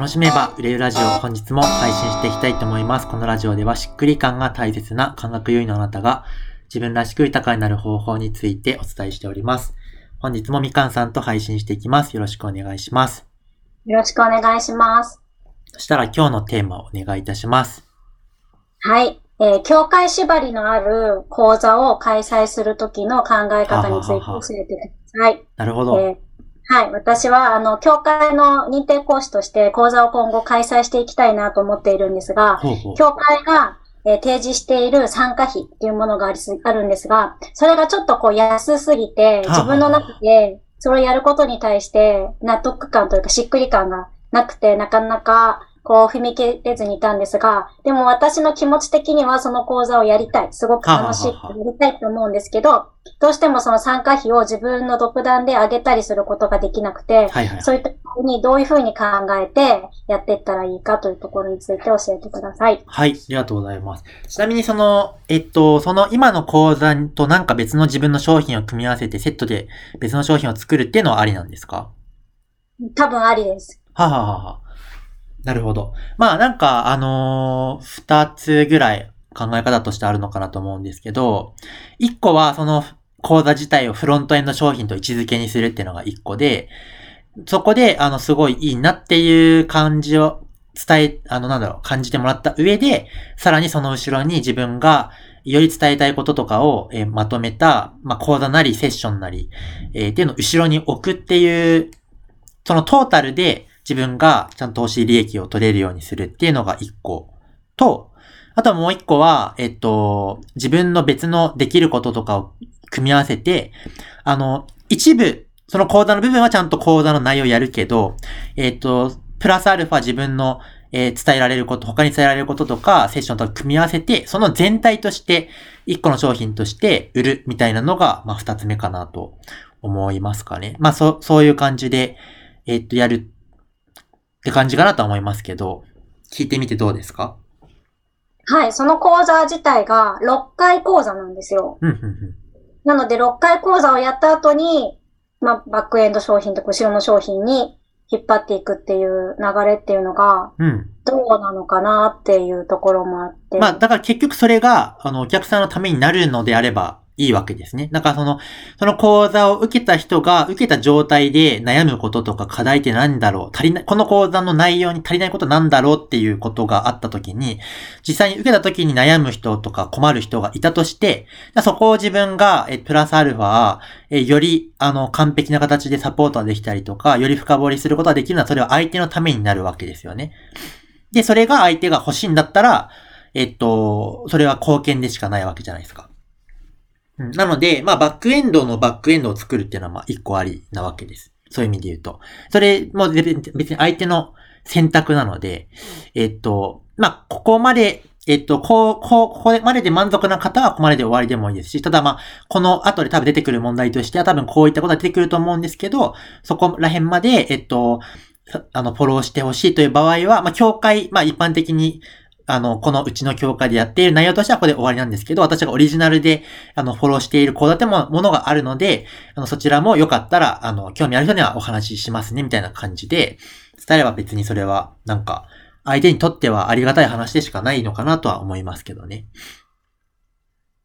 楽しめば売れるラジオ本日も配信していきたいと思います。このラジオではしっくり感が大切な感覚優位のあなたが自分らしく豊かになる方法についてお伝えしております。本日もみかんさんと配信していきます。よろしくお願いします。よろしくお願いします。そしたら今日のテーマをお願いいたします。はい。えー教会縛りのある講座を開催するときの考え方について教えてください。なるほど。えーはい。私は、あの、教会の認定講師として講座を今後開催していきたいなと思っているんですが、ほうほう。教会が、えー提示している参加費っていうものがありすあるんですが、それがちょっとこう安すぎて、はあ自分の中でそれをやることに対して納得感というかしっくり感がなくて、なかなかこう踏み切れずにいたんですが、でも私の気持ち的にはその講座をやりたい。すごく楽しい。やりたいと思うんですけど、どうしてもその参加費を自分の独断で上げたりすることができなくて、はいはい。そういったふうにどういうふうに考えてやっていったらいいかというところについて教えてください。はい、ありがとうございます。ちなみにその、えっと、その今の講座となんか別の自分の商品を組み合わせてセットで別の商品を作るっていうのはありなんですか？多分ありです。はははは。なるほど。まあなんか、あのー二つぐらい考え方としてあるのかなと思うんですけど、一個はその講座自体をフロントエンド商品と位置づけにするっていうのが一個で、そこで、あの、すごいいいなっていう感じを伝え、あの、なんだろう、感じてもらった上で、さらにその後ろに自分がより伝えたいこととかを、えーまとめた、まあ、講座なりセッションなり、えーっていうのを後ろに置くっていう、そのトータルで自分がちゃんと投資利益を取れるようにするっていうのが一個と、あとはもう一個は、えっと、自分の別のできることとかを組み合わせて、あの、一部、その講座の部分はちゃんと講座の内容をやるけど、えっと、プラスアルファ自分の、えー伝えられること、他に伝えられることとか、セッションとか組み合わせて、その全体として、一個の商品として売るみたいなのが、まあ、二つ目かなと思いますかね。まあ、そ、そういう感じで、えっと、やるって感じかなとは思いますけど、聞いてみてどうですか？はい、その講座自体が6回講座なんですよ。うん、うん、うん。なので6回講座をやった後に、まあ、バックエンド商品と後ろの商品に引っ張っていくっていう流れっていうのが、うん。どうなのかなっていうところもあって。まあ、だから結局それが、あの、お客さんのためになるのであればいいわけですね。だからその、その講座を受けた人が、受けた状態で悩むこととか課題って何だろう？足りない、この講座の内容に足りないことなんだろうっていうことがあった時に、実際に受けた時に悩む人とか困る人がいたとして、そこを自分が、え、プラスアルファ、え、より、あの、完璧な形でサポートができたりとか、より深掘りすることができるのは、それは相手のためになるわけですよね。で、それが相手が欲しいんだったら、えっと、それは貢献でしかないわけじゃないですか。なので、まあ、バックエンドのバックエンドを作るっていうのは、まあ、一個ありなわけです。そういう意味で言うと。それも別に相手の選択なので、えっと、まあ、ここまで、えっと、こう、こう、ここまでで満足な方はここまでで終わりでもいいですし、ただまあ、この後で多分出てくる問題としては多分こういったことが出てくると思うんですけど、そこら辺まで、えっと、あの、フォローしてほしいという場合は、まあ、協会、まあ、一般的に、あの、このうちの協会でやっている内容としてはこれで終わりなんですけど、私がオリジナルで、あの、フォローしている講座ってもものがあるので、あの、そちらもよかったら、あの、興味ある人にはお話ししますね、みたいな感じで、伝えれば別にそれは、なんか、相手にとってはありがたい話でしかないのかなとは思いますけどね。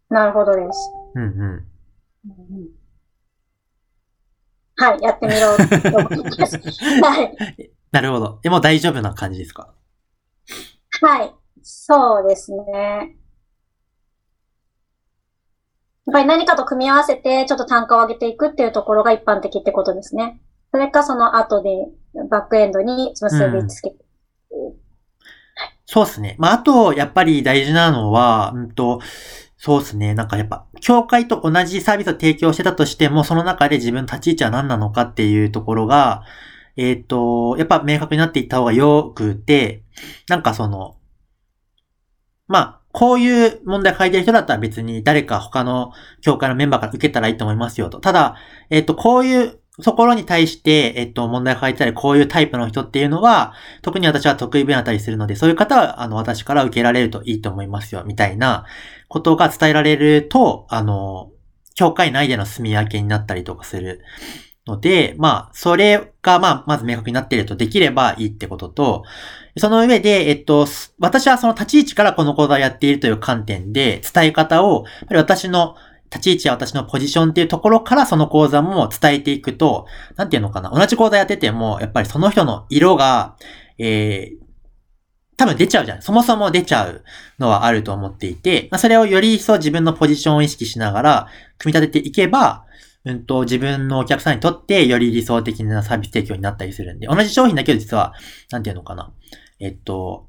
なるほどです。うんうん。はい、やってみようと思います。はい。なるほど。でも大丈夫な感じですか？はい。そうですね。やっぱり何かと組み合わせて、ちょっと単価を上げていくっていうところが一般的ってことですね。それかその後でバックエンドに結びつけて。そうですね。まあ、あと、やっぱり大事なのは、うんと、そうですね。なんかやっぱ、協会と同じサービスを提供してたとしても、その中で自分立ち位置は何なのかっていうところが、えっ、と、やっぱ明確になっていった方がよくて、なんかその、まあ、こういう問題を書いてる人だったら別に誰か他の協会のメンバーから受けたらいいと思いますよと。ただ、えっ、と、こういうところに対して、えっ、と、問題を書いてたり、こういうタイプの人っていうのは、特に私は得意分野だったりするので、そういう方は、あの、私から受けられるといいと思いますよ、みたいなことが伝えられると、あの、協会内での住み分けになったりとかするので、まあ、それが、まあ、まず明確になっているとできればいいってことと、その上で、えっと、私はその立ち位置からこの講座をやっているという観点で、伝え方を、やっぱり私の立ち位置や私のポジションっていうところからその講座も伝えていくと、なんていうのかな、同じ講座やってても、やっぱりその人の色が、えー、多分出ちゃうじゃん。そもそも出ちゃうのはあると思っていて、まあ、それをより一層自分のポジションを意識しながら、組み立てていけば、うんと、自分のお客さんにとってより理想的なサービス提供になったりするんで、同じ商品だけど実は、なんていうのかな。えっと、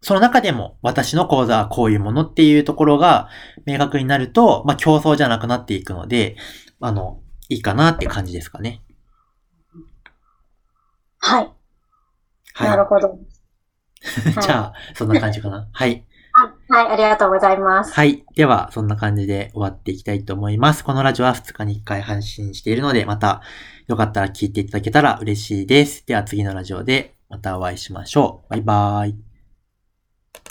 その中でも私の講座はこういうものっていうところが明確になると、まあ競争じゃなくなっていくので、あの、いいかなって感じですかね。はい。はい。なるほど。じゃあ、そんな感じかな。はい。はい、ありがとうございます。はい。では、そんな感じで終わっていきたいと思います。このラジオは2日に1回配信しているので、またよかったら聞いていただけたら嬉しいです。では次のラジオでまたお会いしましょう。バイバーイ。